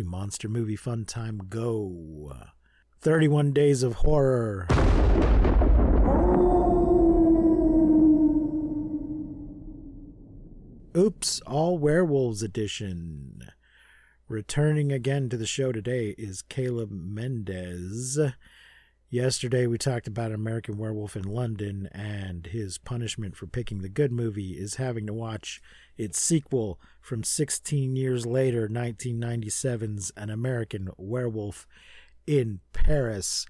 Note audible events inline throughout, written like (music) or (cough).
to Monster Movie Fun Time Go. 31 Days of Horror. Oops, All Werewolves Edition. Returning again to the show today is Caleb Mendes. Yesterday, we talked about American Werewolf in London, and his punishment for picking the good movie is having to watch its sequel from 16 years later, 1997's An American Werewolf in Paris.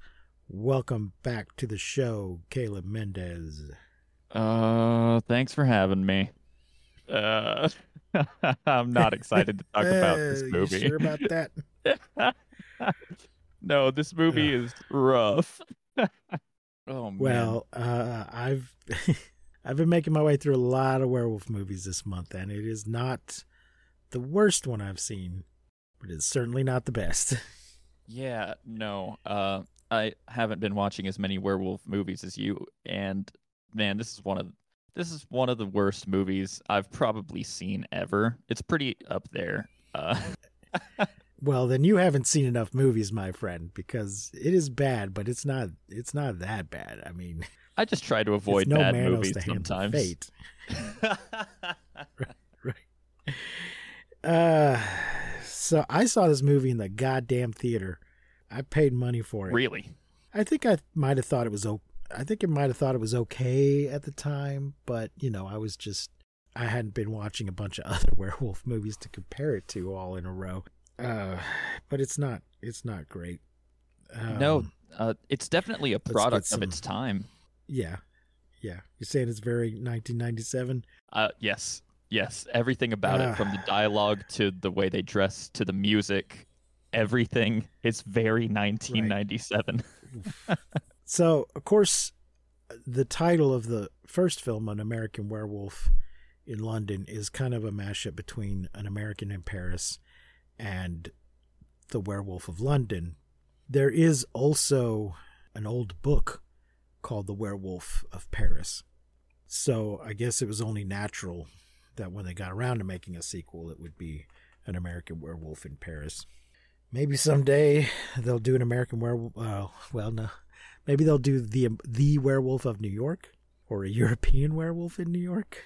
Welcome back to the show, Caleb Mendes. Uh, thanks for having me. Uh, (laughs) I'm not excited to talk about this Uh, you movie. sure about that? (laughs) no, this movie is rough. (laughs) oh man. Well, uh, I've (laughs) I've been making my way through a lot of werewolf movies this month, and it is not the worst one I've seen, but it's certainly not the best. yeah, no. Uh, I haven't been watching as many werewolf movies as you, and man, this is one of this is one of the worst movies I've probably seen ever. It's pretty up there. Uh, (laughs) well, then you haven't seen enough movies, my friend, because it is bad, but it's not it's not that bad. I mean, I just try to (laughs) avoid no bad Manos movies sometimes. fate. (laughs) (laughs) Uh, so I saw this movie in the goddamn theater. I paid money for it. really? I think I might have thought it was I think I might have thought it was okay at the time, but you know, I was just I hadn't been watching a bunch of other werewolf movies to compare it to all in a row. Uh, but it's not it's not great. no, Um, uh, it's definitely a product some- of its time. Yeah. Yeah. You're saying it's very 1997? Uh, yes, yes. Everything about it, from the Ah. dialogue to the way they dress to the music, everything is very 1997. (laughs) So, of course, the title of the first film, An American Werewolf in London, is kind of a mashup between An American in Paris and The Werewolf of London. There is also an old book called The Werewolf of Paris. So, I guess it was only natural that when they got around to making a sequel, it would be An American Werewolf in Paris. Maybe someday they'll do an American Werewolf. Uh, well, no. Maybe they'll do the the Werewolf of New York or a (laughs) European Werewolf in New York.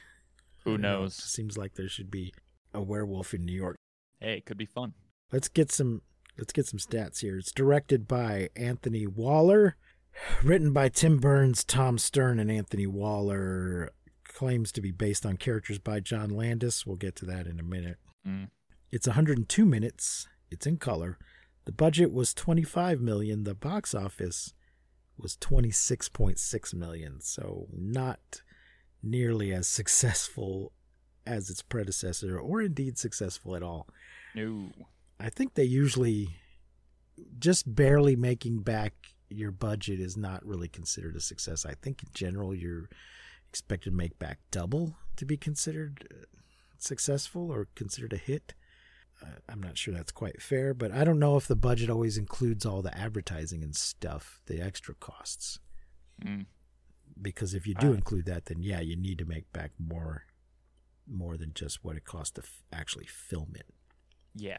Who don't know. It knows? seems like there should be a werewolf in New York. Hey, it could be fun. Let's get some let's get some stats here. It's directed by Anthony Waller, written by Tim Burns, Tom Stern, and Anthony Waller. Claims to be based on characters by John Landis. We'll get to that in a minute. Mm. It's 102 minutes. It's in color. The budget was 25 million. The box office was 26.6 million. So not nearly as successful as its predecessor, or indeed successful at all. No. I think they usually just barely making back your budget is not really considered a success. I think in general you're expected to make back double to be considered uh, successful or considered a hit. Uh, I'm not sure that's quite fair, but I don't know if the budget always includes all the advertising and stuff, the extra costs. Mm. Because if you do Uh, include that, then yeah, you need to make back more, more than just what it costs to f- actually film it. Yeah.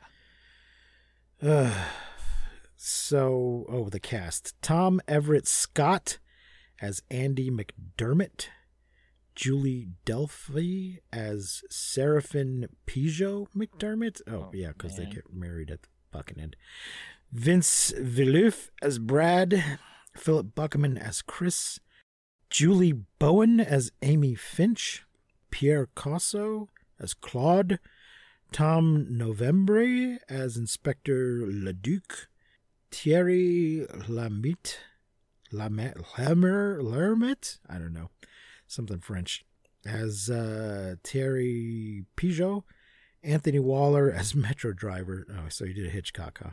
Uh, (sighs) so, oh, the cast Tom Everett Scott as Andy McDermott, Julie Delpy as Seraphin Peugeot McDermott. Oh, Oh, yeah, because they get married at the fucking end. Vince Vieluf as Brad, Philip Buckman as Chris, Julie Bowen as Amy Finch, Pierre Cosso as Claude, Tom Novembre as Inspector Leduc, Thierry Lamit, Lamet, Lamer, Lermit, I don't know, something French, as uh, Thierry Anthony Waller as (laughs) Metro Driver. Oh, so he did a Hitchcock, huh?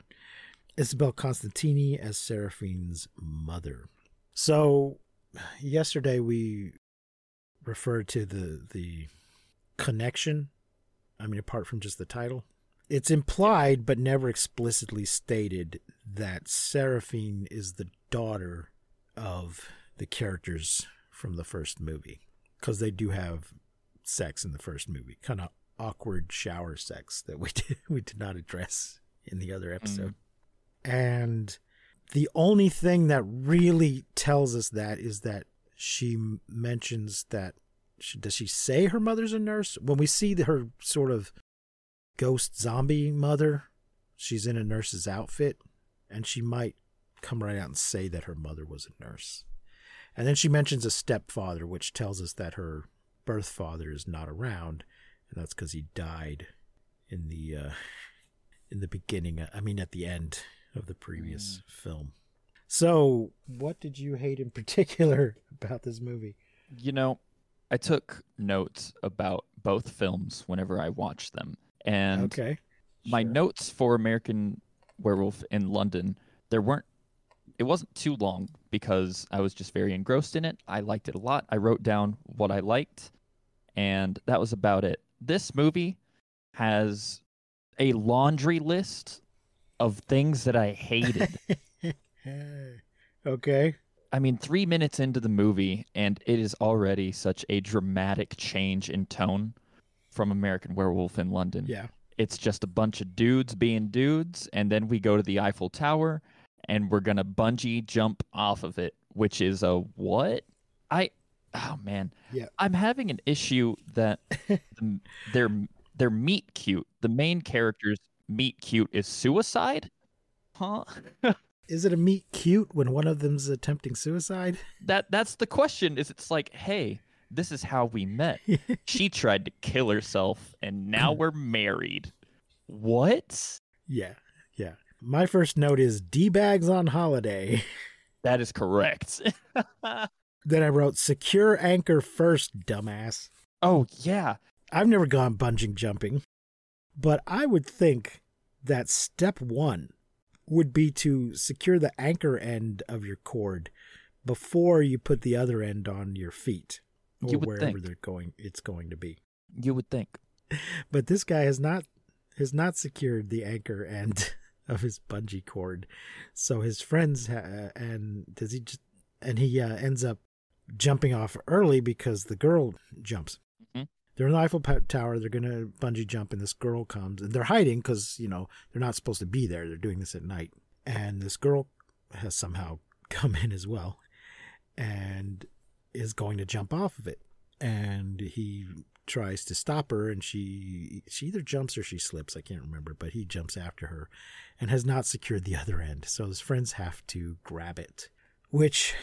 Isabel Constantini as Seraphine's mother. So, yesterday we referred to the the connection. I mean, apart from just the title, it's implied but never explicitly stated that Seraphine is the daughter of the characters from the first movie because they do have sex in the first movie, kind of awkward shower sex that we (laughs) did, we did not address in the other episode. Mm-hmm. And the only thing that really tells us that is that she mentions that she, does she say her mother's a nurse? When we see her sort of ghost zombie mother she's in a nurse's outfit and she might come right out and say that her mother was a nurse. And then she mentions a stepfather which tells us that her birth father is not around and that's because he died in the uh in the beginning i mean at the end of the previous film. So what did you hate in particular about this movie You know, I took notes about both films whenever I watched them. And okay my Sure. notes for American Werewolf in London, there weren't it wasn't too long because I was just very engrossed in it. I liked it a lot. I wrote down what I liked and that was about it. This movie has a laundry list of things that I hated. (laughs) okay I mean, three minutes into the movie, and it is already such a dramatic change in tone from American Werewolf in London. yeah It's just a bunch of dudes being dudes, and then we go to the Eiffel Tower, and we're gonna bungee jump off of it, which is a what? I, oh man, Yeah. I'm having an issue that (laughs) the, their their meet cute, the main character's meet cute is suicide, huh? (laughs) Is it a meet cute when one of them's attempting suicide? (laughs) that that's the question is it's like hey this is how we met (laughs) she tried to kill herself and now (clears throat) we're married what Yeah, yeah. My first note is D bags on holiday. (laughs) that is correct then I wrote secure anchor first, dumbass. oh yeah I've never gone bungee jumping, but I would think that step one would be to secure the anchor end of your cord before you put the other end on your feet or You wherever think. they're going it's going to be. you would think (laughs) But this guy has not has not secured the anchor end (laughs) of his bungee cord. So his friends ha- and does he just and he uh, ends up jumping off early because the girl jumps. They're in the Eiffel Tower. They're gonna bungee jump, and this girl comes, and they're hiding because you know they're not supposed to be there. They're doing this at night, and this girl has somehow (laughs) come in as well, and is going to jump off of it, and he tries to stop her, and she she either jumps or she slips. I can't remember, but he jumps after her, and has not secured the other end. So his friends have to grab it, which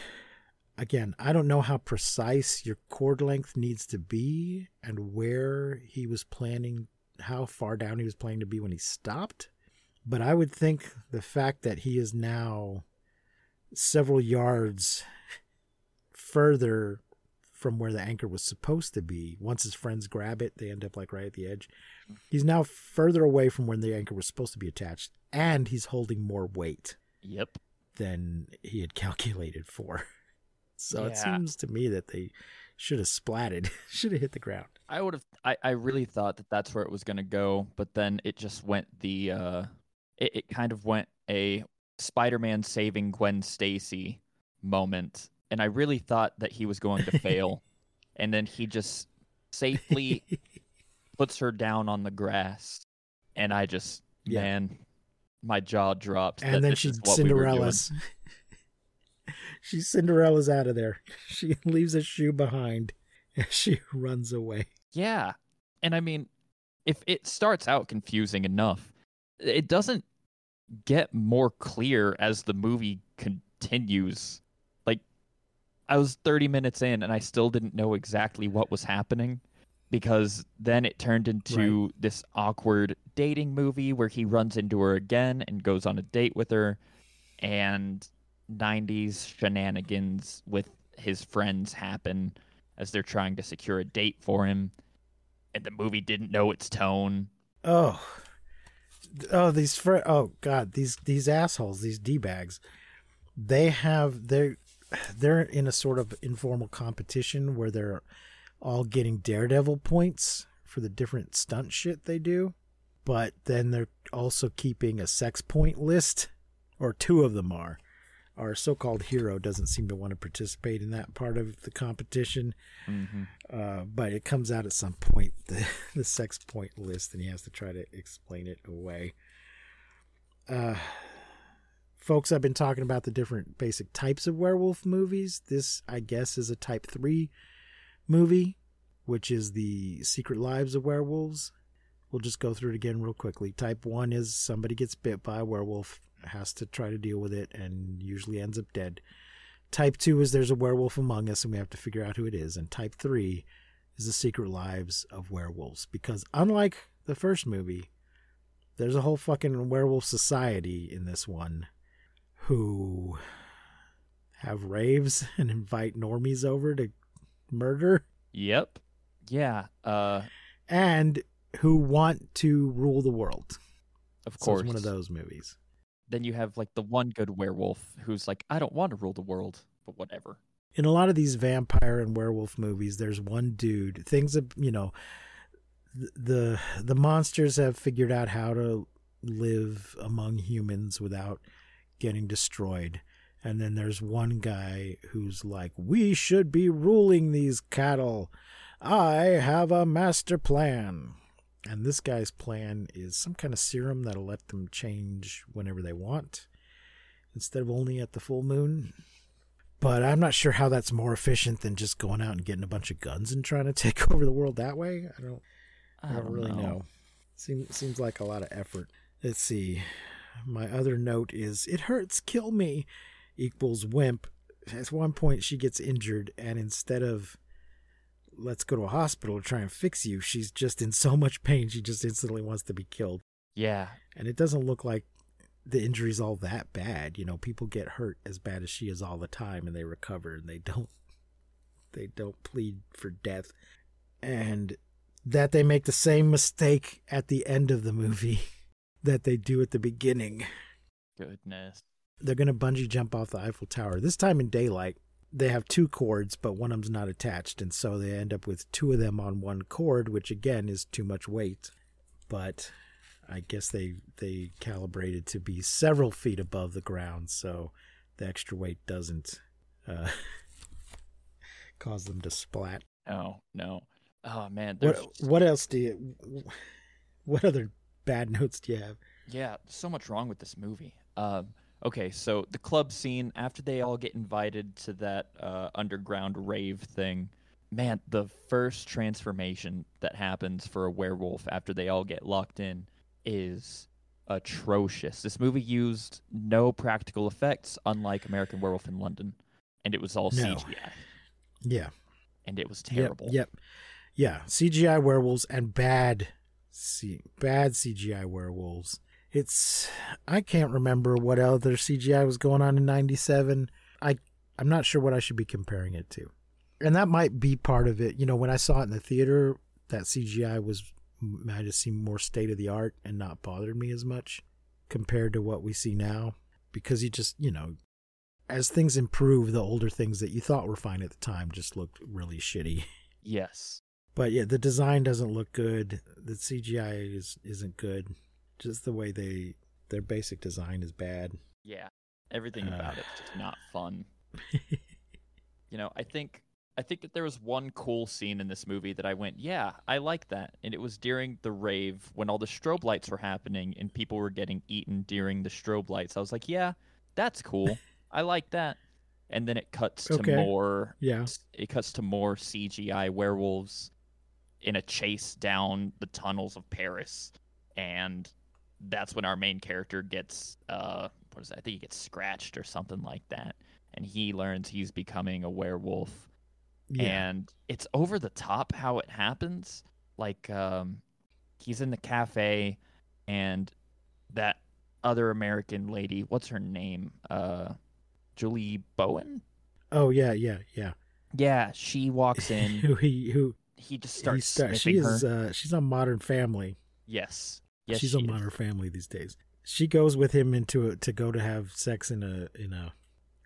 again, I don't know how precise your cord length needs to be and where he was planning, how far down he was planning to be when he stopped. But I would think the fact that he is now several yards further from where the anchor was supposed to be, once his friends grab it, they end up like right at the edge. He's now further away from where the anchor was supposed to be attached, and he's holding more weight yep than he had (laughs) calculated for. So it seems to me that they should have splatted, (laughs) should have hit the ground. i would have I, I really thought that that's where it was going to go but then it just went the uh it, it kind of went a spider-man saving gwen stacy moment and i really thought that he was going to fail (laughs) and then he just safely (laughs) puts her down on the grass and i just Yeah. man my jaw dropped that and then this she is we. Cinderella's. She Cinderella's out of there. (laughs) She (laughs) leaves a shoe behind (laughs) and she runs away. Yeah. And I mean, if it starts out confusing enough, it doesn't get more clear as the movie continues. Like, I was 30 minutes in and I still didn't know exactly what was happening because then it turned into this awkward dating movie where he runs into her again and goes on a date with her and 90s shenanigans with his friends happen as they're trying to secure a date for him and the movie didn't know its tone. Oh, oh these fr- oh god these these assholes these d bags they have they're they're in a sort of informal competition where they're all getting daredevil points for the different stunt shit they do but then they're also keeping a sex point list or two of them are our so-called hero doesn't seem to want to participate in that part of the competition. Hmm uh, but it comes out at some point (laughs) the, the sex point list and he has to try to explain it away. Uh, folks i've been talking about the different basic types of werewolf movies. This i guess is a type 3 movie which is the secret lives of werewolves we'll just go through it again real quickly type 1 is somebody gets bit by a werewolf has to try to deal with it and usually ends up dead Type 2 is there's a werewolf among us and we have to figure out who it is. And type 3 is the secret lives of werewolves. Because unlike the first movie, there's a whole fucking werewolf society in this one who have raves (laughs) and invite normies over to murder Yep. Yeah. Uh, and who want to rule the world. of So course. it's one of those movies. Then you have like the one good werewolf who's like, I don't want to rule the world, but whatever. in a lot of these vampire and werewolf movies there's one dude things have you know the the monsters have figured out how to live among humans without getting destroyed and then there's one guy who's like we should be ruling these cattle i have a master plan and this guy's plan is some kind of serum that'll let them change whenever they want instead of only at the full moon but I'm not sure how that's more efficient than just going out and getting a bunch of guns and trying to (laughs) take over the world that way. I don't, I don't, really know. Seems seems like a lot of effort. Let's see. My other note is it hurts, kill me equals wimp. At one point she gets injured and instead of let's go to a hospital to try and fix you, she's just in so much pain she just instantly wants to be killed. Yeah. And it doesn't look like the injury's all that bad. You know, people get hurt as bad as she is all the time and they recover and they don't they don't plead for death. And that they make the same mistake at the end of the movie (laughs) that they do at the beginning. Goodness. They're going to bungee jump off the Eiffel Tower. This time in daylight, they have two cords, but one of them's not attached. And so they end up with two of them on one cord, which again is too much weight. But I guess they they calibrated to be several feet above the ground, so the extra weight doesn't uh, (laughs) cause them to splat. Oh no. Oh man. What There's what else do you? What other bad (laughs) notes do you have? yeah, so much wrong with this movie. Um. Okay, so the club scene after they all get invited to that uh, underground rave thing. Man, the first transformation that happens for a werewolf after they all get locked in is atrocious. This movie used no practical effects, unlike American Werewolf in London, and it was all No. CGI, Yeah, and it was Yep, terrible. Yep, yeah, CGI werewolves and bad, C- bad CGI werewolves. It's I can't remember what other CGI was going on in '97. I I'm not sure what I should be comparing it to, and that might be part of it. You know, when I saw it in the theater, that CGI was might have seemed more state of the art and not bothered me as much compared to what we see now, because you just you know. As things improve, the older things that you thought were fine at the time just looked really shitty. (laughs) Yes. But yeah, the design doesn't look good. The CGI is isn't good. Just the way they their basic design is bad. Yeah. Everything about Uh. it's just not fun. (laughs) You know, I think I think that there was one cool scene in this movie that I went, yeah, I like that. And it was during the rave when all the strobe lights were happening and people were getting eaten during the strobe lights. I was like, yeah, that's cool. (laughs) I like that. And then it cuts to Okay. more Yeah. it cuts to more CGI werewolves in a chase down the tunnels of Paris, and that's when our main character gets uh what is that? I think he gets scratched or something like that, and he learns he's becoming a werewolf, Yeah. and it's over the top how it happens. Like um, he's in the cafe, and that other American lady, what's her name? Uh, Julie Bowen. oh yeah, yeah, yeah. Yeah, she walks in. (laughs) who he who he just he starts start, sniffing she is uh she's on Modern Family. Yes. Yes, She's she a. Modern Family these days. She goes with him into a, to go to have sex in a in a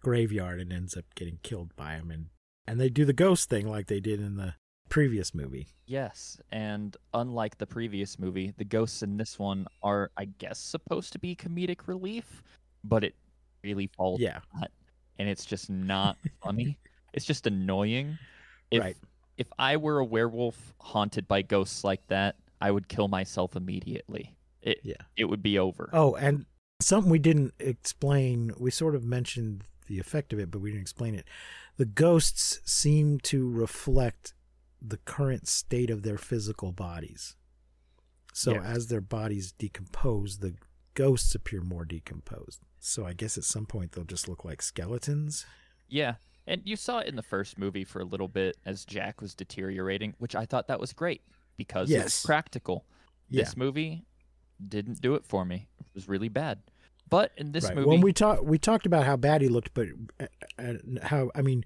graveyard and ends up getting killed by him and and they do the ghost thing like they did in the previous movie. Yes, and unlike the previous movie, the ghosts in this one are, I guess, supposed to be comedic relief, but it really falls Yeah. flat, and it's just not (laughs) funny. It's just annoying. If, Right. If I were a werewolf haunted by ghosts like that, I would kill myself immediately. It Yeah. it would be over. Oh, and something we didn't explain, we sort of mentioned the effect of it, but we didn't explain it. The ghosts seem to reflect the current state of their physical bodies. So Yes. as their bodies decompose, the ghosts appear more decomposed. So I guess at some point they'll just look like skeletons. Yeah. And you saw it in the first movie for a little bit as Jack was deteriorating, which I thought that was great because Yes. it's practical. Yeah. This movie didn't do it for me. It was really bad. But in this right. movie, When we talked, we talked about how bad he looked, but uh, uh, how I mean,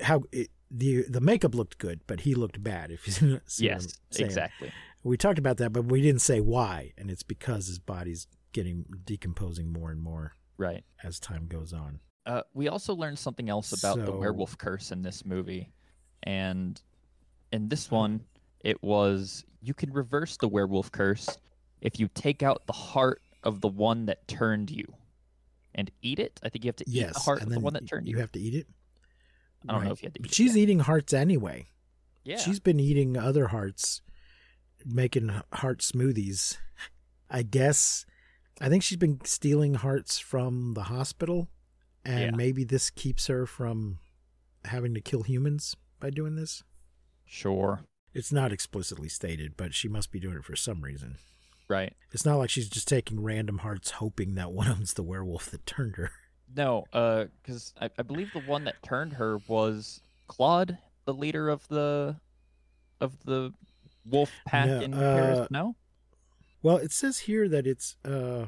how it, the the makeup looked good, but he looked bad. If you (laughs) see yes, exactly. We talked about that, but we didn't say why, and it's because his body's getting decomposing more and more Right. as time goes on. Uh, we also learned something else about the werewolf curse in this movie, and in this one, it was you can reverse the werewolf curse if you take out the heart of the one that turned you, and eat it. I think you have to eat the heart of the one that turned you. you have to eat it. I don't know if you had to eat But it she's eating hearts anyway. Yeah. She's been eating other hearts, making heart smoothies. I guess. I think she's been stealing hearts from the hospital, and Yeah. maybe this keeps her from having to kill humans by doing this. sure. It's not explicitly stated, but she must be doing it for some reason. Right. It's not like she's just taking random hearts, hoping that one of them's the werewolf that turned her. No, uh, because I, I believe the one that turned her was Claude, the leader of the of the wolf pack No, in Paris. uh, No. Well, it says here that it's uh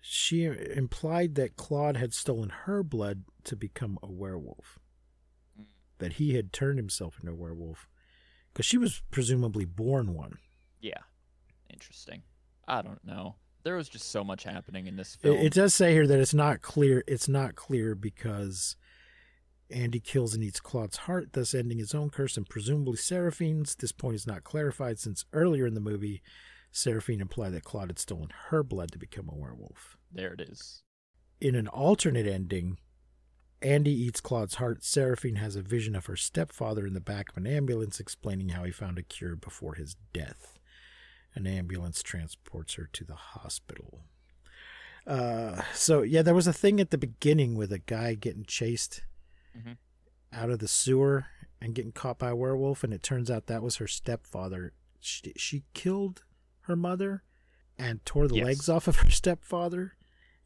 she implied that Claude had stolen her blood to become a werewolf. That he had turned himself into a werewolf. Because she was presumably born one. Yeah. Interesting. I don't know. There was just so much happening in this It, film. it does say here that it's not clear. It's not clear because Andy kills and eats Claude's heart, thus ending his own curse and presumably Seraphine's. This point is not clarified since earlier in the movie, Seraphine implied that Claude had stolen her blood to become a werewolf. there it is. In an alternate ending, Andy eats Claude's heart. Seraphine has a vision of her stepfather in the back of an ambulance explaining how he found a cure before his death. An ambulance transports her to the hospital. Uh, so, yeah, there was a thing at the beginning with a guy getting chased mm-hmm. out of the sewer and getting caught by a werewolf, and it turns out that was her stepfather. She, she killed her mother and tore the Yes. legs off of her (laughs) stepfather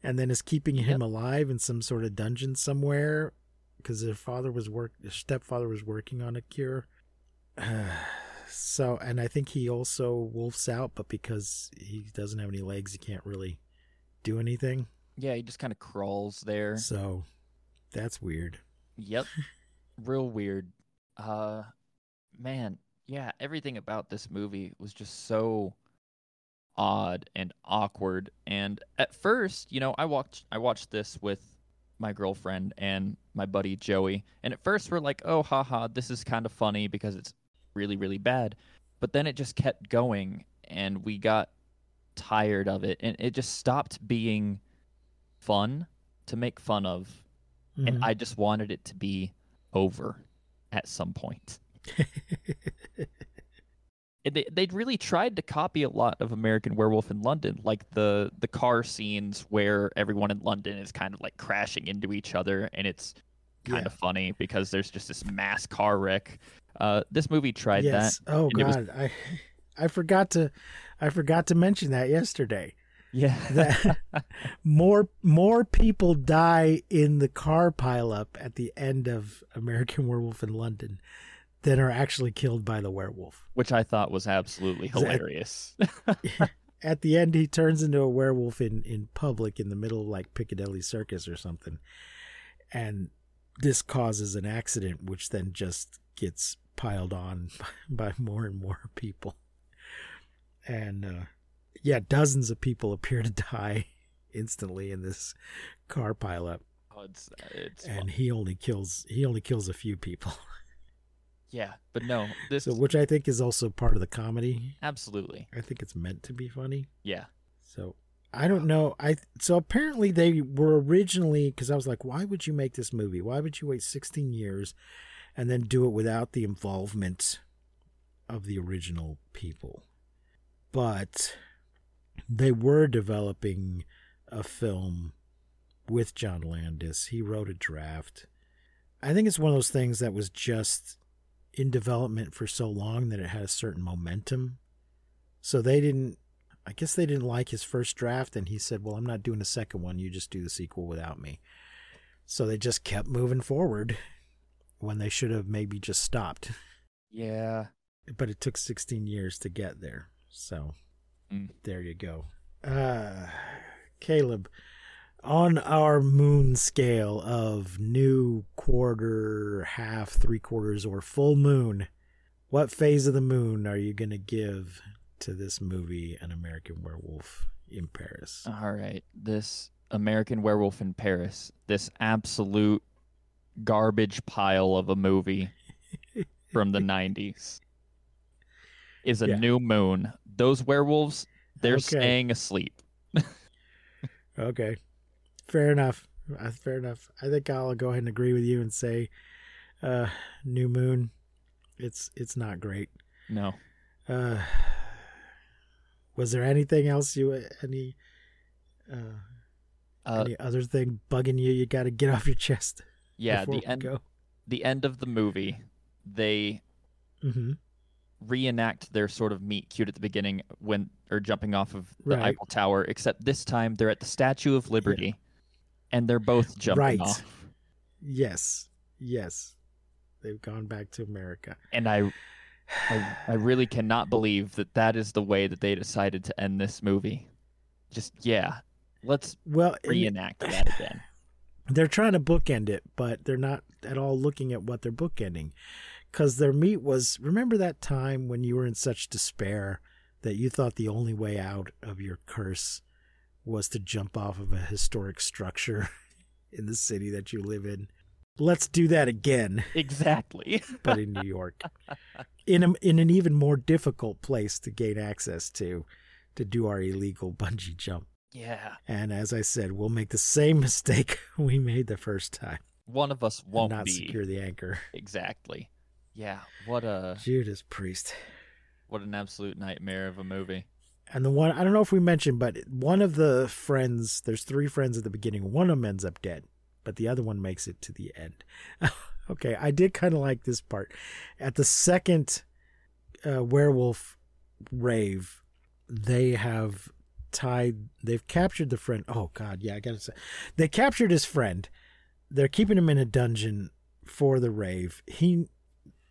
and then is keeping him Yep. alive in some sort of dungeon somewhere because her father was work her stepfather was working on a cure (sighs) so and i think he also wolfs out but because he doesn't have any legs he can't really do anything Yeah, he just kind of crawls there. so that's weird Yep. (laughs) Real weird. Uh man, yeah, everything about this movie was just so odd and awkward. And at first, you know, I watched I watched this with my girlfriend and my buddy Joey. And at first we're like, "Oh, haha, this is kind of funny because it's really really bad." But then it just kept going and we got tired of it and it just stopped being fun to make fun of Mhm. and I just wanted it to be over at some point. (laughs) They they'd really tried to copy a lot of American Werewolf in London, like the the car scenes where everyone in London is kind of like crashing into each other, and it's kind Yeah. of funny because there's just this mass car wreck. Uh, this movie tried yes that. oh it was- god i i forgot to i forgot to mention that yesterday Yeah, that (laughs) more more people die in the car pileup at the end of American Werewolf in London than are actually killed by the werewolf. which I thought was absolutely hilarious. (laughs) (laughs) At the end, he turns into a werewolf in in public in the middle of like Piccadilly Circus or something, and this causes an accident, which then just gets piled on (laughs) by more and more people. And uh, yeah, dozens of people appear to die instantly in this car pileup, Oh, it's it's and fun. he only kills he only kills a few people. Yeah, but no, this So, which I think is also part of the comedy. absolutely. I think it's meant to be funny. Yeah. So I don't know. I so apparently they were originally because I was like, why would you make this movie? Why would you wait 16 years and then do it without the involvement of the original people? But they were developing a film with John Landis. He wrote a draft. I think it's one of those things that was just in development for so long that it had a certain momentum. So they didn't I guess they didn't like his first draft, and he said, Well, I'm not doing a second one. You just do the sequel without me. So they just kept moving forward when they should have maybe just stopped. Yeah. But it took 16 years to get there. So Mm. there you go. Uh, Caleb, on our moon scale of new quarter, half, three quarters, or full moon, what phase of the moon are you going to give to this movie, An American Werewolf in Paris? All right. This American Werewolf in Paris, this absolute garbage pile of a movie (laughs) from the 90s, is a Yeah. new moon. Those werewolves, they're Okay. staying asleep. (laughs) Okay, fair enough. Uh, Fair enough. I think I'll go ahead and agree with you and say, uh, New Moon. It's it's not great. No. Uh, was there anything else you any uh, Uh, any other thing bugging you? You got to get (laughs) off your chest. yeah, the end Go. the end of the movie, they hmm reenact their sort of meet cute at the beginning when or jumping off of the Right. Eiffel Tower, except this time they're at the Statue of Liberty, and they're both (laughs) jumping Right. off. Yes, yes, they've gone back to America. And I, I, I really cannot believe that that is the way that they decided to end this movie. Just yeah, let's Well, reenact that again. (laughs) they're trying to bookend it, but they're not at all looking at what they're bookending. Because their meat was remember that time when you were in such despair that you thought the only way out of your curse was to jump off of a historic structure (laughs) in the city that you live in. Let's do that again, (laughs) Exactly. (laughs) but in New York, in a, in an even more difficult place to gain access to, to do our illegal bungee jump. yeah. And as I said, we'll make the same mistake we made the first time One of us won't not be secure the anchor. exactly. Yeah. What a Judas Priest. what an absolute nightmare of a movie. And the one, I don't know if we mentioned, but one of the friends, there's three friends at the beginning. One of them ends up dead, but the other one makes it to the end. (laughs) okay, I did kind of like this part. At the second uh, werewolf rave, they have tied, they've captured the friend. Oh, God, yeah, I gotta say. They captured his friend. They're keeping him in a dungeon for the rave. He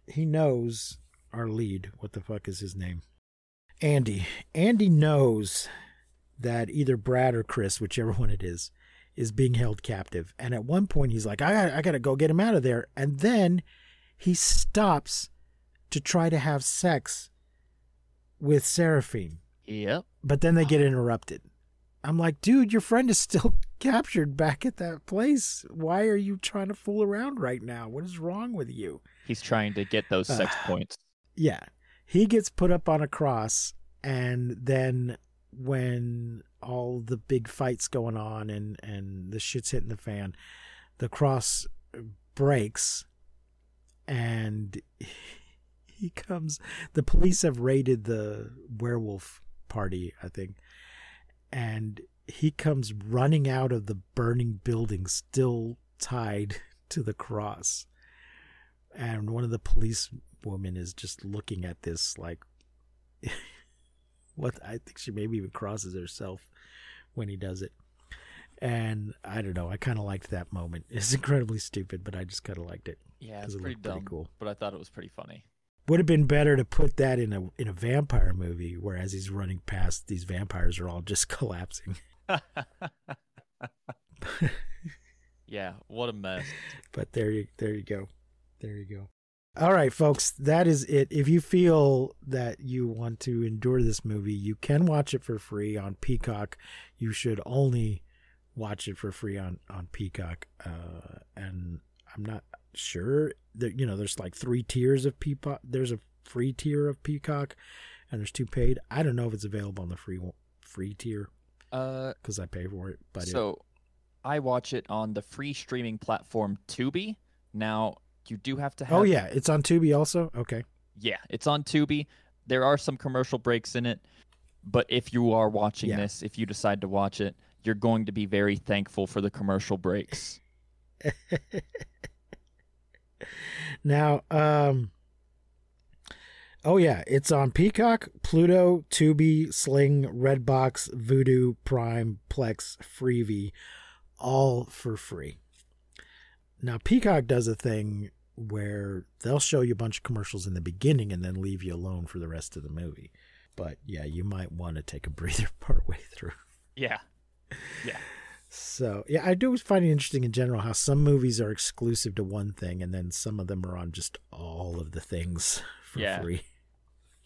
he knows our lead. What the fuck is his name? Andy. Andy knows that either Brad or Chris, whichever one it is, is being held captive. And at one point, he's like, I got, I got to go get him out of there. And then he stops to try to have sex with Seraphine. Yep. But then they get interrupted. I'm like, dude, your friend is still (laughs) captured back at that place. Why are you trying to fool around right now? What is wrong with you? He's trying to get those sex Ah. (sighs) points. Yeah. He gets put up on a cross and then when all the big fights going on and and the shit's hitting the fan, the cross breaks and (laughs) he comes the police have raided the werewolf party, I think. And he comes running out of the burning building still tied (laughs) to the cross. And one of the police women is just looking at this like (laughs) what I think she maybe even crosses herself when he does it. And I don't know, I kind of liked that moment. (laughs) It's incredibly stupid, but I just kind of liked it. Yeah, it's it pretty looked pretty cool. but I thought it was pretty funny. Would have been better to put that in a in a vampire movie, where as he's running past, these vampires are all just (laughs) collapsing. yeah, what a mess. But there you there you go, there you go. All right, folks, that is it. If you feel that you want to endure this movie, you can watch it for free on Peacock. You should only watch it for free on on Peacock. Uh, and I'm not sure that you know there's like three tiers of Peacock. There's a free tier of Peacock, and there's two paid. I don't know if it's available on the free free tier Uh, because I pay for it. But it, so I watch it on the free streaming platform Tubi. Now you do have to have. oh yeah, it's on Tubi also. Okay. Yeah, it's on Tubi. There are some commercial breaks in it, but if you are watching Yeah. this, if you decide to watch it, you're going to be very thankful for the commercial breaks. (laughs) Now, um, oh yeah, it's on Peacock, Pluto, Tubi, Sling, Redbox, Vudu, Prime, Plex, Freevee, all for free. Now, Peacock does a thing where they'll show you a bunch of commercials in the beginning and then leave you alone for the rest of the movie. But yeah, you might want to take a breather (laughs) part way through. Yeah. Yeah. So yeah, I do find it interesting in general how some movies are exclusive to one thing, and then some of them are on just all of the things (laughs) for Yeah. free.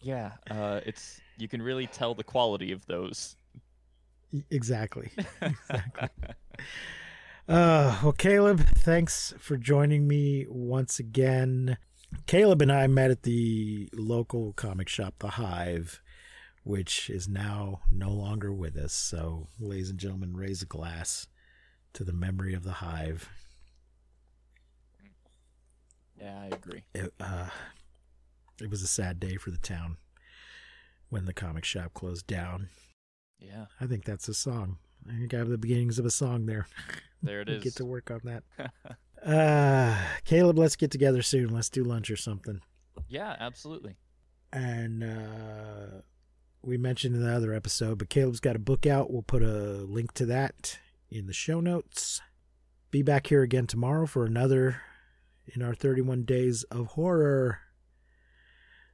Yeah. Uh, it's you can really tell the quality of those. Exactly. (laughs) Exactly. Uh, well, Caleb, thanks for joining me once again. Caleb and I met at the local comic shop, The Hive, which is now no longer with us. So, ladies and gentlemen, raise a glass to the memory of The Hive. Yeah, I agree. it, uh, it was a sad day for the town when the comic shop closed down. Yeah. I think that's a song. I think I have the beginnings of a song there. (laughs) There it We'll. Get to work on that. (laughs) Uh, Caleb, let's get together soon. Let's do lunch or something. yeah, absolutely. And uh, we mentioned in the other episode, but Caleb's got a book out. We'll put a link to that in the show notes. Be back here again tomorrow for another in our 31 days of horror.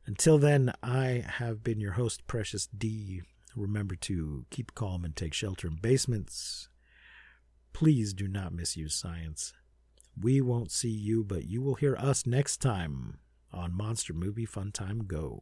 Until then, I have been your host, Precious D. Remember to keep calm and take shelter in basements. Please do not misuse science. We won't see you, but you will hear us next time on Monster Movie Fun Time Go.